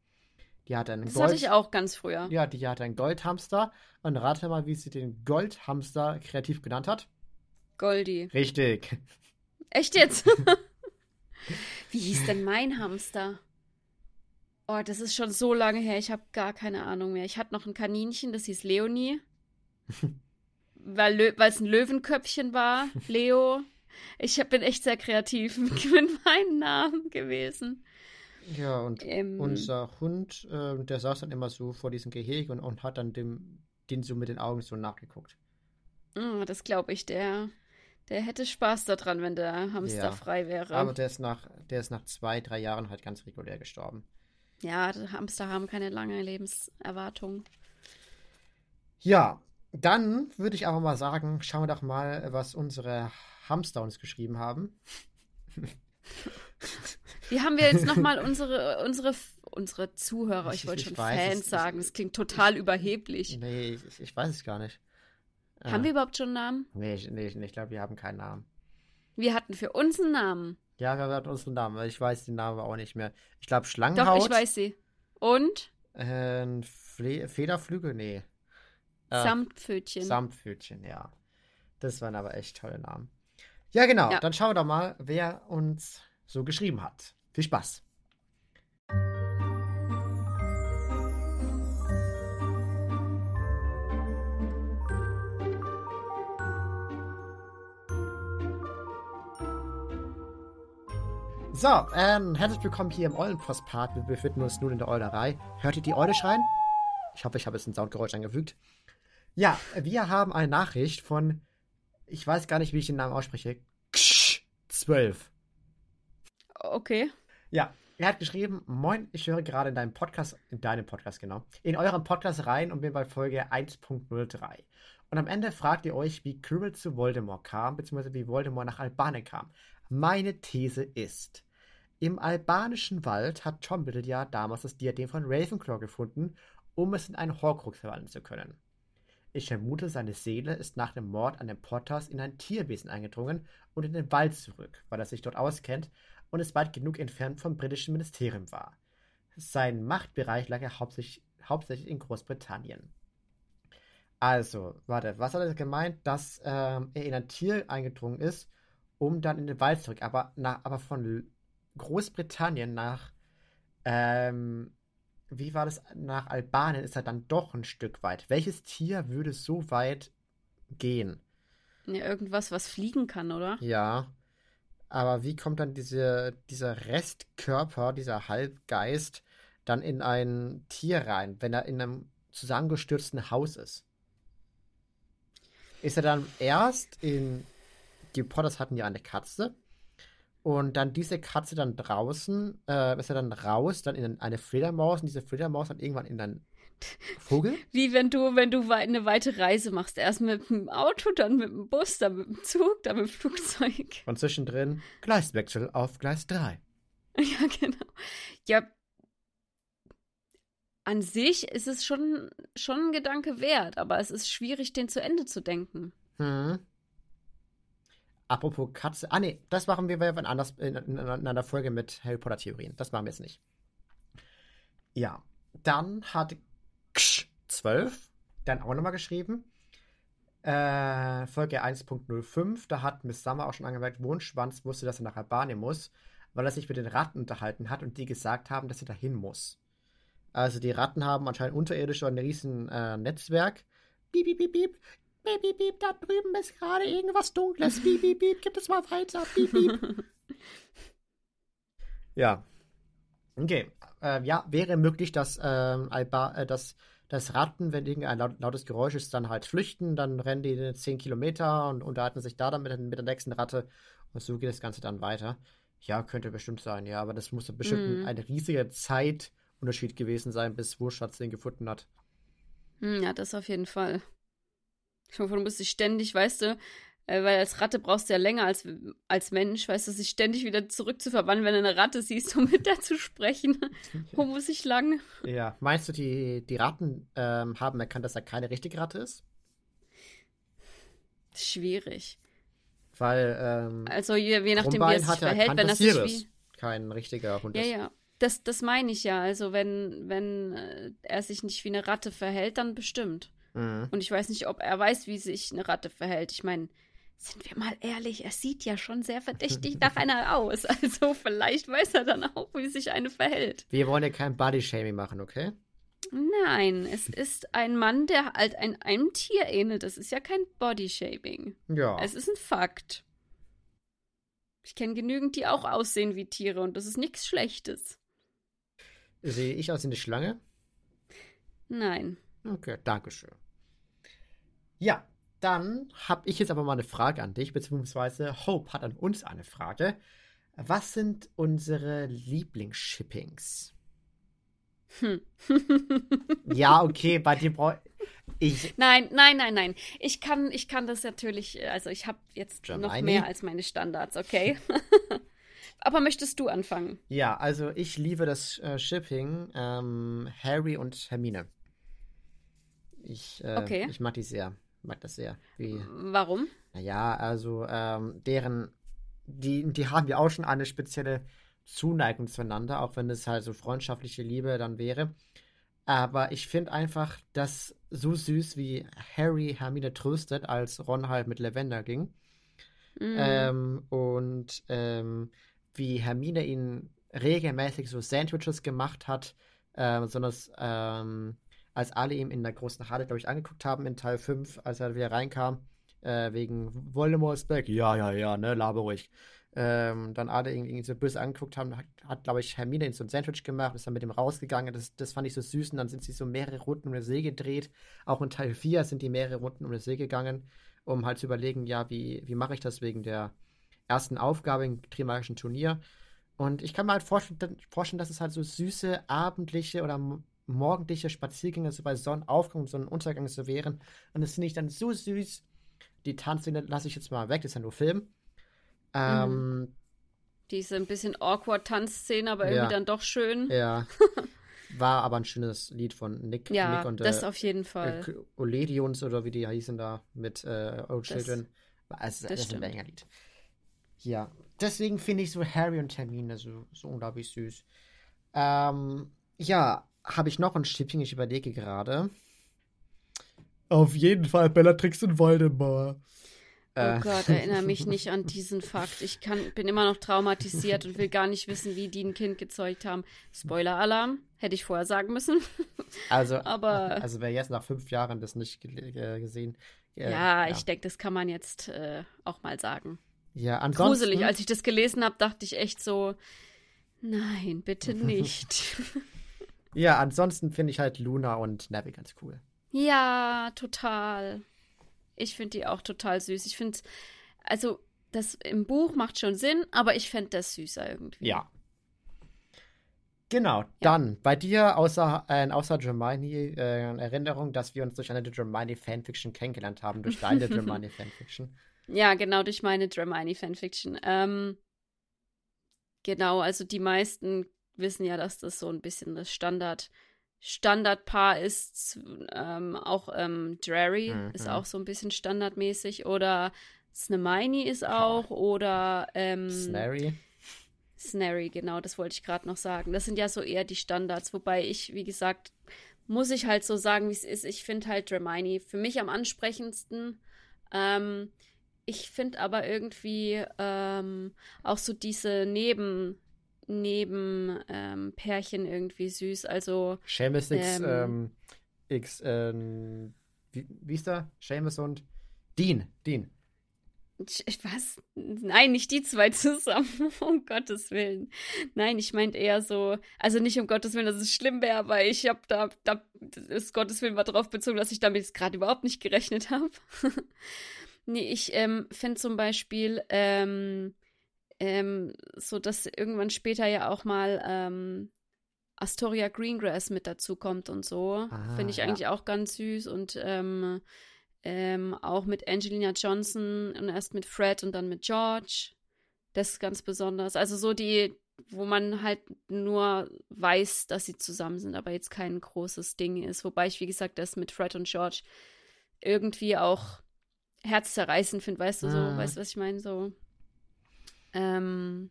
Die hatte einen Das Gold, hatte ich auch ganz früher. ja, die hatte einen Goldhamster. Und rate mal, wie sie den Goldhamster kreativ genannt hat. Goldie. Richtig. Echt jetzt? (laughs) Wie hieß denn mein Hamster? Oh, das ist schon so lange her. Ich habe gar keine Ahnung mehr. Ich hatte noch ein Kaninchen, das hieß Leonie. (laughs) weil es ein Löwenköpfchen war. Leo. Ich hab, bin echt sehr kreativ (laughs) mit meinen Namen gewesen. Ja, und Ähm, unser Hund, äh, der saß dann immer so vor diesem Gehege und, und hat dann dem, den so mit den Augen so nachgeguckt. mm, das glaube ich, der, der hätte Spaß daran, wenn der Hamster Ja, frei wäre. Aber der ist nach, der ist nach zwei, drei Jahren halt ganz regulär gestorben. ja, Hamster haben keine lange Lebenserwartung. Ja, dann würde ich aber mal sagen, schauen wir doch mal, was unsere Hamster uns geschrieben haben. (laughs) Wie haben wir jetzt nochmal (laughs) unsere, unsere, unsere Zuhörer, ich Ich- wollte schon weiß Fans sagen, das klingt total überheblich. Nee, ich, ich weiß es gar nicht. Haben Äh, wir überhaupt schon einen Namen? Nee, ich, nee, ich, glaube, wir haben keinen Namen. Wir hatten für uns einen Namen. Ja, wir haben unseren Namen, ich weiß den Namen auch nicht mehr. Ich glaube, Doch, Schlangenhaut. ich weiß sie. Und Äh, Fle Federflügel? Nee. Äh, Samtpfötchen. Samtpfötchen, ja. Das waren aber echt tolle Namen. Ja, genau. Ja. Dann schauen wir doch mal, wer uns so geschrieben hat. Viel Spaß. So, ähm, herzlich willkommen hier im Eulenpostpart. Wir befinden uns nun in der Eulerei. Hört ihr die Eule schreien? Ich hoffe, ich habe jetzt ein Soundgeräusch angefügt. Ja, wir haben eine Nachricht von, ich weiß gar nicht, wie ich den Namen ausspreche, Ksch 12. Okay. Ja, Er hat geschrieben, moin, ich höre gerade in deinem Podcast, in deinem Podcast, genau, in eurem Podcast rein und bin bei Folge 1.03. Und am Ende fragt ihr euch, wie Quirrell zu Voldemort kam, beziehungsweise wie Voldemort nach Albanien kam. Meine These ist, im albanischen Wald hat Tom Riddle damals das Diadem von Ravenclaw gefunden, um es in einen Horcrux verwandeln zu können. Ich vermute, seine Seele ist nach dem Mord an den Potters in ein Tierwesen eingedrungen und in den Wald zurück, weil er sich dort auskennt und es weit genug entfernt vom britischen Ministerium war. Sein Machtbereich lag ja hauptsächlich, hauptsächlich in Großbritannien. Also, warte, was hat er gemeint? Dass ähm, er in ein Tier eingedrungen ist, um dann in den Wald zurück, aber, na, aber von Großbritannien nach, ähm, wie war das, nach Albanien ist er dann doch ein Stück weit. Welches Tier würde so weit gehen? Ja, irgendwas, was fliegen kann, oder? Ja. Aber wie kommt dann diese, dieser Restkörper, dieser Halbgeist, dann in ein Tier rein, wenn er in einem zusammengestürzten Haus ist? Ist er dann erst in. Die Potters hatten ja eine Katze. Und dann diese Katze dann draußen, äh, ist er dann raus, dann in eine Fledermaus und diese Fledermaus dann irgendwann in einen Vogel? Wie wenn du, wenn du eine weite Reise machst. Erst mit dem Auto, dann mit dem Bus, dann mit dem Zug, dann mit dem Flugzeug. Und zwischendrin Gleiswechsel auf Gleis 3. (laughs) Ja, genau. Ja, an sich ist es schon, schon ein Gedanke wert, aber es ist schwierig, den zu Ende zu denken. Hm. Apropos Katze. Ah, nee, das machen wir in, anders, in, in, in einer Folge mit Harry Potter Theorien. Das machen wir jetzt nicht. Ja. Dann hat Ksch12 dann auch nochmal geschrieben. Äh, Folge 1.05. Da hat Miss Summer auch schon angemerkt, Wunschschwanz wusste, dass er nach Albanien muss, weil er sich mit den Ratten unterhalten hat und die gesagt haben, dass er dahin muss. Also die Ratten haben anscheinend unterirdisch ein riesen äh, Netzwerk. Piep, piep, piep, piep. Piep, piep, piep, da drüben ist gerade irgendwas Dunkles. Piep, piep, piep, gib es mal weiter. Piep, piep. (laughs) ja. Okay. Äh, ja, wäre möglich, dass, ähm, Alba, äh, dass, dass Ratten, wenn irgendein laut, lautes Geräusch ist, dann halt flüchten, dann rennen die 10 Kilometer und unterhalten sich da dann mit, mit der nächsten Ratte und so geht das Ganze dann weiter. Ja, könnte bestimmt sein, ja, aber das muss bestimmt mm. eine riesige Zeitunterschied gewesen sein, bis Wurschatz den gefunden hat. Hm, ja, das auf jeden Fall. Ich hoffe, du musst dich ständig, weißt du, äh, weil als Ratte brauchst du ja länger als, als Mensch, weißt du, sich ständig wieder zurück zu verwandeln, wenn du eine Ratte siehst, um (laughs) mit der zu sprechen. Wo muss ich lang? Ja, meinst du, die, die Ratten ähm, haben erkannt, dass er keine richtige Ratte ist? Schwierig. Weil, ähm, Also je, je nachdem, wie er sich verhält, erkannt, wenn er sich wie... kein richtiger Hund ja, ist. Ja, ja. Das, das meine ich ja. Also wenn, wenn äh, er sich nicht wie eine Ratte verhält, dann bestimmt. Mhm. Und ich weiß nicht, ob er weiß, wie sich eine Ratte verhält. Ich meine, sind wir mal ehrlich, er sieht ja schon sehr verdächtig (laughs) nach einer aus. Also vielleicht weiß er dann auch, wie sich eine verhält. Wir wollen ja kein Bodyshaming machen, okay? Nein, es ist ein Mann, der halt ein, einem Tier ähnelt. Das ist ja kein Bodyshaming. Ja. Es ist ein Fakt. Ich kenne genügend, die auch aussehen wie Tiere und das ist nichts Schlechtes. Sehe ich aus wie eine Schlange? Nein. Okay, danke schön. Ja, dann habe ich jetzt aber mal eine Frage an dich, beziehungsweise Hope hat an uns eine Frage. Was sind unsere Lieblingsshippings? Hm. (laughs) ja, okay, bei dir brauche ich. Nein, nein, nein, nein. Ich kann, ich kann das natürlich, also ich habe jetzt Germany? noch mehr als meine Standards, okay? (laughs) Aber möchtest du anfangen? Ja, also ich liebe das äh, Shipping ähm, Harry und Hermine. Ich, äh, Okay. ich mag die sehr. Mag das sehr. Wie, Warum? naja, also ähm, deren, die, die haben ja auch schon eine spezielle Zuneigung zueinander, auch wenn es halt so freundschaftliche Liebe dann wäre. Aber ich finde einfach, dass so süß wie Harry Hermine tröstet, als Ron halt mit Lavender ging. Mhm. Ähm, und ähm, wie Hermine ihn regelmäßig so Sandwiches gemacht hat, äh, besonders ähm, als alle ihm in der großen Halle, glaube ich, angeguckt haben in Teil 5, als er wieder reinkam, äh, wegen Voldemort's Back. Ja, ja, ja, ne, laber ruhig. Ähm, dann alle ihn so böse angeguckt haben, hat, hat glaube ich, Hermine ihn so ein Sandwich gemacht, ist dann mit ihm rausgegangen. Das, das fand ich so süß und dann sind sie so mehrere Runden um den See gedreht. Auch in Teil 4 sind die mehrere Runden um den See gegangen, um halt zu überlegen, ja, wie, wie mache ich das wegen der ersten Aufgabe im Trimagischen Turnier. Und ich kann mir halt vorstellen, dass es halt so süße abendliche oder morgendliche Spaziergänge so bei Sonnenaufgang und Sonnenuntergang so wären. Und das finde ich dann so süß. Die Tanzszene lasse ich jetzt mal weg, das ist ja nur Film. Ähm, mhm. Diese ein bisschen awkward Tanzszene, aber irgendwie dann doch schön. Ja. (laughs) War aber ein schönes Lied von Nick, ja, Nick und das äh, auf jeden Fall. Äh, Oledions oder wie die hießen da mit äh, Old Children. Das, also, das, das ist ein Banger-Lied. Ja, deswegen finde ich so Harry und Termine so, so unglaublich süß. Ähm, ja, habe ich noch ein Stückchen, ich überlege gerade. Auf jeden Fall Bellatrix und Voldemort. Oh äh. Gott, erinnere mich nicht an (laughs) diesen Fakt. Ich kann, bin immer noch traumatisiert und will gar nicht wissen, wie die ein Kind gezeugt haben. Spoiler-Alarm, hätte ich vorher sagen müssen. (laughs) Also, Aber, also wer jetzt nach fünf Jahren das nicht gesehen. Äh, ja, ja, ich denke, das kann man jetzt äh, auch mal sagen. Ja, ansonsten. Gruselig. Als ich das gelesen habe, dachte ich echt so, nein, bitte (laughs) nicht. Ja, ansonsten finde ich halt Luna und Navi ganz cool. Ja, total. Ich finde die auch total süß. Ich finde, also das im Buch macht schon Sinn, aber ich fände das süßer irgendwie. Ja. Genau, ja. dann bei dir außer, äh, außer Germani äh, Erinnerung, dass wir uns durch eine Germani Fanfiction kennengelernt haben, durch deine (laughs) Germani Fanfiction. Ja, genau, durch meine Dramini Fanfiction. Ähm, genau, also die meisten wissen ja, dass das so ein bisschen das Standard Standardpaar ist. Ähm, auch ähm, Drary mhm. ist auch so ein bisschen standardmäßig. Oder Snamini ist auch. Oder ähm, Snary. Snary, genau, das wollte ich gerade noch sagen. Das sind ja so eher die Standards, wobei ich, wie gesagt, muss ich halt so sagen, wie es ist. Ich finde halt Dramini für mich am ansprechendsten. Ähm, ich finde aber irgendwie ähm, auch so diese Neben Nebenpärchen ähm, irgendwie süß. Also Seamus X, ähm, ähm, X ähm, wie, wie ist da? Seamus und Dean, Dean. Was? Nein, nicht die zwei zusammen, (laughs) um Gottes Willen. Nein, ich meinte eher so, also nicht um Gottes Willen, dass es schlimm wäre, aber ich habe da, da ist Gottes Willen mal drauf bezogen, dass ich damit gerade überhaupt nicht gerechnet habe. (laughs) Nee, ich ähm, finde zum Beispiel ähm, ähm, so, dass irgendwann später ja auch mal ähm, Astoria Greengrass mit dazu kommt und so. Ah, finde ich ja. eigentlich auch ganz süß und ähm, ähm, auch mit Angelina Johnson und erst mit Fred und dann mit George. Das ist ganz besonders. Also so die, wo man halt nur weiß, dass sie zusammen sind, aber jetzt kein großes Ding ist. Wobei ich, wie gesagt, das mit Fred und George irgendwie auch herzzerreißend finde, weißt du, so, ah. weißt du, was ich meine? So. Ähm,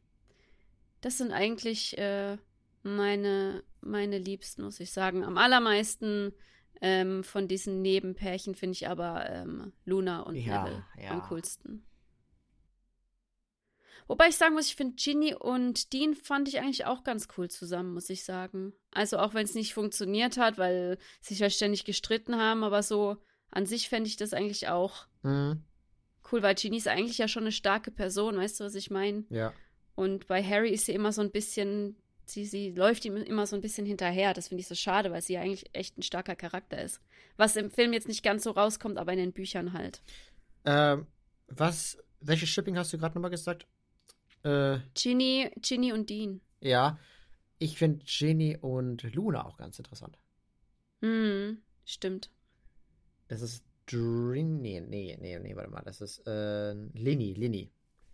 das sind eigentlich äh, meine, meine Liebsten, muss ich sagen. Am allermeisten ähm, von diesen Nebenpärchen finde ich aber ähm, Luna und ja, Neville ja. am coolsten. Wobei ich sagen muss, ich finde Ginny und Dean fand ich eigentlich auch ganz cool zusammen, muss ich sagen. Also auch wenn es nicht funktioniert hat, weil sie sich ja ständig gestritten haben, aber so an sich fände ich das eigentlich auch mhm. Cool, weil Ginny ist eigentlich ja schon eine starke Person, weißt du, was ich meine? Ja. Und bei Harry ist sie immer so ein bisschen, sie, sie läuft ihm immer so ein bisschen hinterher. Das finde ich so schade, weil sie ja eigentlich echt ein starker Charakter ist. Was im Film jetzt nicht ganz so rauskommt, aber in den Büchern halt. Ähm, was, welches Shipping hast du gerade nochmal gesagt? Äh, Ginny, Ginny und Dean. Ja, ich finde Ginny und Luna auch ganz interessant. Hm, stimmt. Das ist Drin. Nee, nee, nee, nee, warte mal. Das ist äh, Linny, Linny.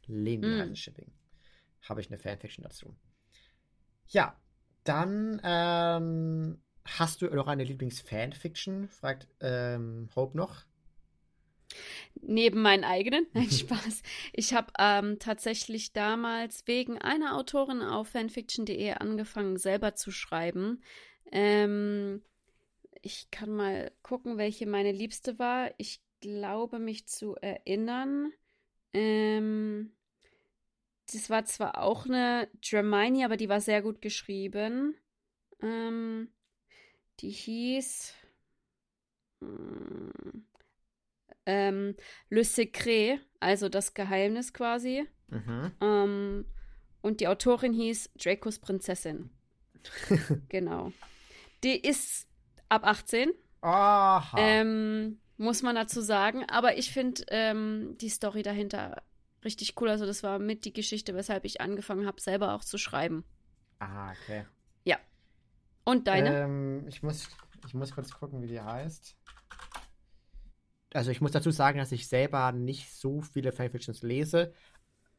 Linny mm. heißt Shipping. Habe ich eine Fanfiction dazu. Ja, dann ähm, hast du noch eine Lieblings-Fanfiction? Fragt ähm, Hope noch. Neben meinen eigenen? Nein, (laughs) Spaß. Ich habe ähm, tatsächlich damals wegen einer Autorin auf fanfiction.de angefangen, selber zu schreiben. Ähm, ich kann mal gucken, welche meine liebste war. Ich glaube, mich zu erinnern. Ähm, das war zwar auch eine Dramini, aber die war sehr gut geschrieben. Ähm, die hieß hm, ähm, Le Secret, also das Geheimnis quasi. Mhm. Ähm, und die Autorin hieß Dracos Prinzessin. (laughs) genau. Die ist ab 18. Aha. Ähm, muss man dazu sagen. Aber ich finde ähm, die Story dahinter Richtig cool. Also das war mit die Geschichte, weshalb ich angefangen habe, selber auch zu schreiben. Ah, okay. Ja. Und deine? Ähm, ich, muss, ich muss kurz gucken, wie die heißt. Also ich muss dazu sagen, dass ich selber nicht so viele Fanfictions lese.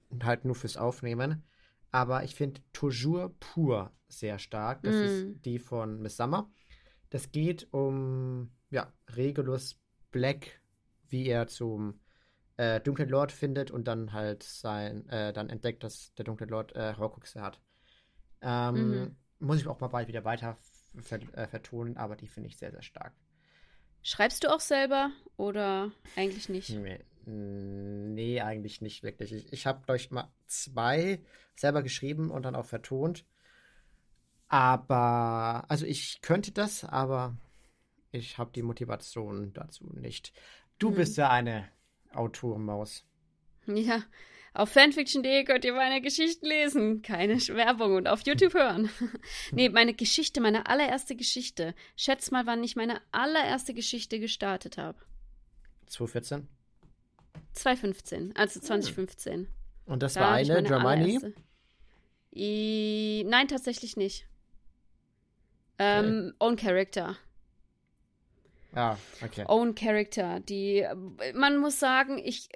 Und halt nur fürs Aufnehmen. Aber ich finde Toujours Pur sehr stark. Das mm. ist die von Miss Summer. Das geht um, ja, Regulus Black, wie er zum äh, Dunklen Lord findet und dann halt sein, äh, dann entdeckt, dass der Dunkle Lord äh, Horcruxe hat. Ähm, mhm. Muss ich auch mal bald wieder weiter ver äh, vertonen, aber die finde ich sehr, sehr stark. Schreibst du auch selber oder eigentlich nicht? Nee, nee eigentlich nicht wirklich. Ich, ich habe, glaube ich, mal zwei selber geschrieben und dann auch vertont. Aber, also ich könnte das, aber ich habe die Motivation dazu nicht. Du hm. bist ja eine Autorenmaus. Ja, auf fanfiction.de könnt ihr meine Geschichten lesen. Keine Werbung und auf YouTube hören. (laughs) nee, meine Geschichte, meine allererste Geschichte. Schätz mal, wann ich meine allererste Geschichte gestartet habe. 2014? 2015, also 2015. Hm. Und das da war eine Germany? nein, tatsächlich nicht. Ähm, okay. Own Character. Ah, okay. Own Character. Die, man muss sagen, ich,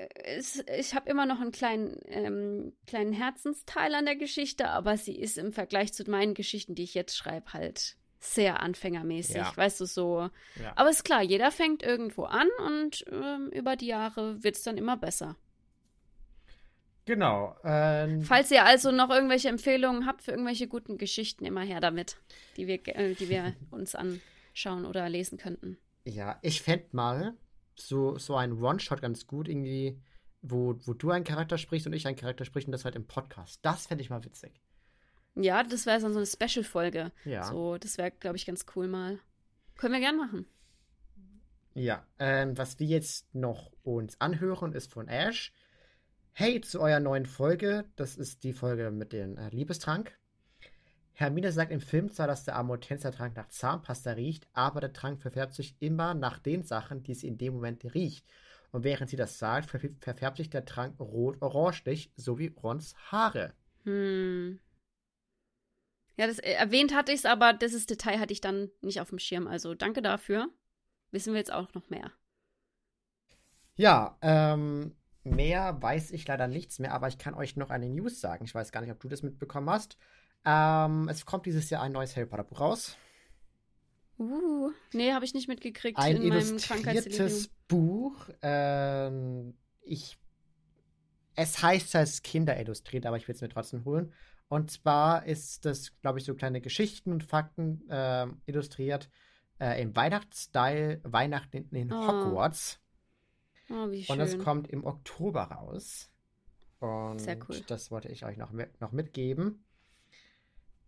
ich habe immer noch einen kleinen, ähm, kleinen Herzensteil an der Geschichte, aber sie ist im Vergleich zu meinen Geschichten, die ich jetzt schreibe, halt sehr anfängermäßig, ja. weißt du, so. Ja. Aber ist klar, jeder fängt irgendwo an und ähm, über die Jahre wird es dann immer besser. Genau. Ähm, Falls ihr also noch irgendwelche Empfehlungen habt für irgendwelche guten Geschichten, immer her damit, die wir, äh, die wir (laughs) uns anschauen oder lesen könnten. Ja, ich fände mal so, so ein One-Shot ganz gut, irgendwie, wo, wo du einen Charakter sprichst und ich einen Charakter sprichst und das halt im Podcast. Das fände ich mal witzig. Ja, das wäre so eine Special-Folge. Ja. So, das wäre, glaube ich, ganz cool mal. Können wir gern machen. Ja, ähm, was wir jetzt noch uns anhören, ist von Ash. Hey zu eurer neuen Folge. Das ist die Folge mit dem äh, Liebestrank. Hermine sagt im Film zwar, dass der Amortenser-Trank nach Zahnpasta riecht, aber der Trank verfärbt sich immer nach den Sachen, die sie in dem Moment riecht. Und während sie das sagt, verfärbt sich der Trank rot-orangelich, so wie Rons Haare. Hm. Ja, das äh, erwähnt hatte ich es, aber dieses Detail hatte ich dann nicht auf dem Schirm. Also danke dafür. Wissen wir jetzt auch noch mehr. Ja, ähm, mehr weiß ich leider nichts mehr, aber ich kann euch noch eine News sagen. Ich weiß gar nicht, ob du das mitbekommen hast. Ähm, es kommt dieses Jahr ein neues Harry Potter Buch raus. Uh, nee, habe ich nicht mitgekriegt ein in meinem illustriertes Buch. Ähm, ich, es heißt als Kinder illustriert, aber ich will es mir trotzdem holen. Und zwar ist das, glaube ich, so kleine Geschichten und Fakten äh, illustriert äh, im Weihnachtsstyle Weihnachten in, in oh. Hogwarts. Oh, wie schön. Und das kommt im Oktober raus. Und Sehr cool. das wollte ich euch noch, mit, noch mitgeben.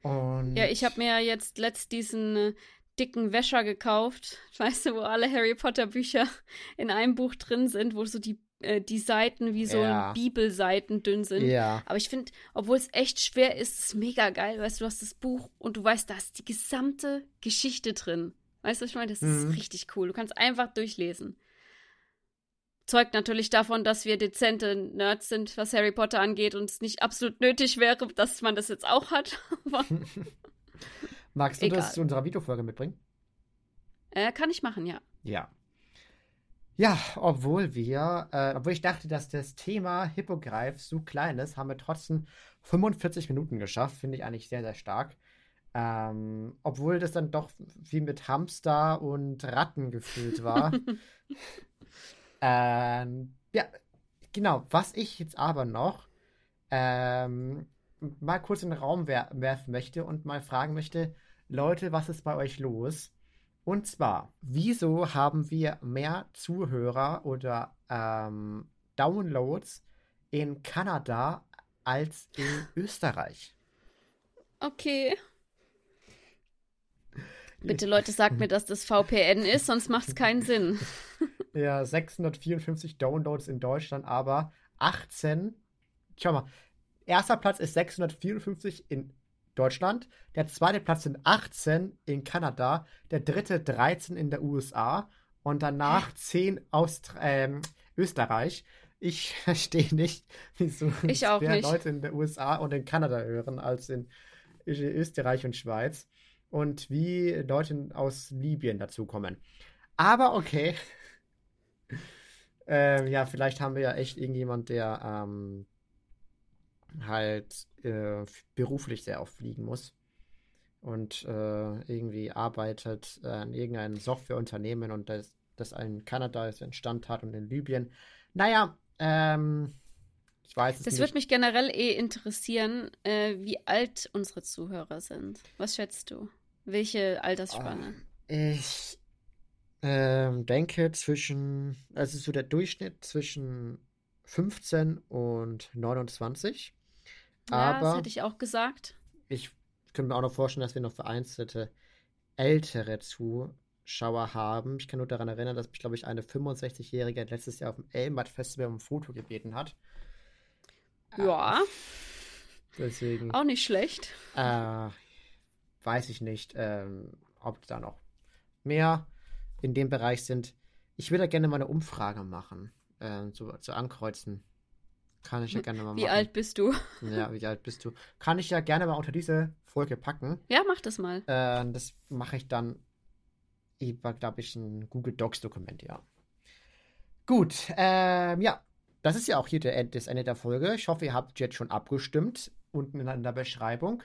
Und ja, ich habe mir jetzt letzt diesen äh, dicken Wäscher gekauft. (laughs) Weißt du, wo alle Harry Potter Bücher (laughs) in einem Buch drin sind, wo so die äh, die Seiten wie so ja. Bibelseiten dünn sind. Ja. Aber ich finde, obwohl es echt schwer ist, ist es mega geil. Weißt du, du hast das Buch und du weißt, da ist die gesamte Geschichte drin. Weißt du, was ich meine? Das mhm. ist richtig cool. Du kannst einfach durchlesen zeugt natürlich davon, dass wir dezente Nerds sind, was Harry Potter angeht und es nicht absolut nötig wäre, dass man das jetzt auch hat. (laughs) (laughs) Magst du Egal. das zu unserer Videofolge mitbringen? Äh, kann ich machen, ja. Ja. Ja, obwohl wir, äh, obwohl ich dachte, dass das Thema Hippogreif so klein ist, haben wir trotzdem 45 Minuten geschafft. Finde ich eigentlich sehr, sehr stark. Ähm, obwohl das dann doch wie mit Hamster und Ratten gefüllt war. (laughs) Ähm, ja, genau. Was ich jetzt aber noch ähm, mal kurz in den Raum wer werfen möchte und mal fragen möchte, Leute, was ist bei euch los? Und zwar, wieso haben wir mehr Zuhörer oder ähm, Downloads in Kanada als in Österreich? Okay. Bitte Leute, sagt mir, dass das VPN ist, sonst macht es keinen Sinn. (laughs) Ja, 654 Downloads in Deutschland, aber 18. Schau mal, erster Platz ist 654 in Deutschland, der zweite Platz sind 18 in Kanada, der dritte 13 in der USA und danach 10 Aust ähm, Österreich. Ich (laughs) verstehe nicht, wieso Ich mehr nicht. Leute in den USA und in Kanada hören als in Österreich und Schweiz und wie Leute aus Libyen dazukommen. Aber okay. (laughs) Ähm, ja, vielleicht haben wir ja echt irgendjemand, der ähm, halt äh, beruflich sehr oft fliegen muss und äh, irgendwie arbeitet äh, an irgendeinem Softwareunternehmen und das, das in Kanada ist entstand hat und in Libyen. Naja, ähm, ich weiß es Das nicht. würde mich generell eh interessieren, äh, wie alt unsere Zuhörer sind. Was schätzt du? Welche Altersspanne? Ich ähm, denke zwischen, also so der Durchschnitt zwischen 15 und 29. ja, das Aber hätte ich auch gesagt. ich könnte mir auch noch vorstellen, dass wir noch vereinzelte ältere Zuschauer haben. Ich kann nur daran erinnern, dass mich, glaube ich, eine 65-Jährige letztes Jahr auf dem Elmert Festival um ein Foto gebeten hat. Ja, Deswegen auch nicht schlecht. äh, weiß ich nicht, ähm, ob da noch mehr in dem Bereich sind. Ich würde gerne mal eine Umfrage machen, ähm, zu, zu ankreuzen. Kann ich ja gerne mal Wie machen. alt bist du? (laughs) Ja, wie alt bist du? Kann ich ja gerne mal unter diese Folge packen. Ja, mach das mal. Äh, das mache ich dann über, glaube ich, ein Google Docs-Dokument, ja. Gut, ähm, ja, das ist ja auch hier der, das Ende der Folge. Ich hoffe, ihr habt jetzt schon abgestimmt, unten in der Beschreibung.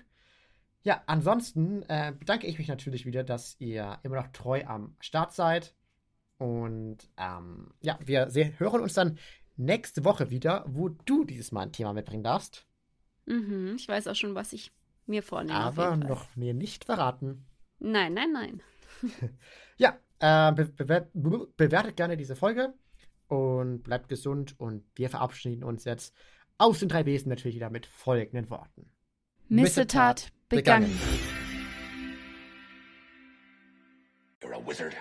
Ja, ansonsten äh, bedanke ich mich natürlich wieder, dass ihr immer noch treu am Start seid. Und ähm, ja, wir hören uns dann nächste Woche wieder, wo du dieses Mal ein Thema mitbringen darfst. Mhm, ich weiß auch schon, was ich mir vornehme. aber noch mir nicht verraten. Nein, nein, nein. (laughs) Ja, äh, be bewer be bewertet gerne diese Folge und bleibt gesund und wir verabschieden uns jetzt aus den drei Wesen natürlich wieder mit folgenden Worten. Missetat begangen. begangen. You're a wizard.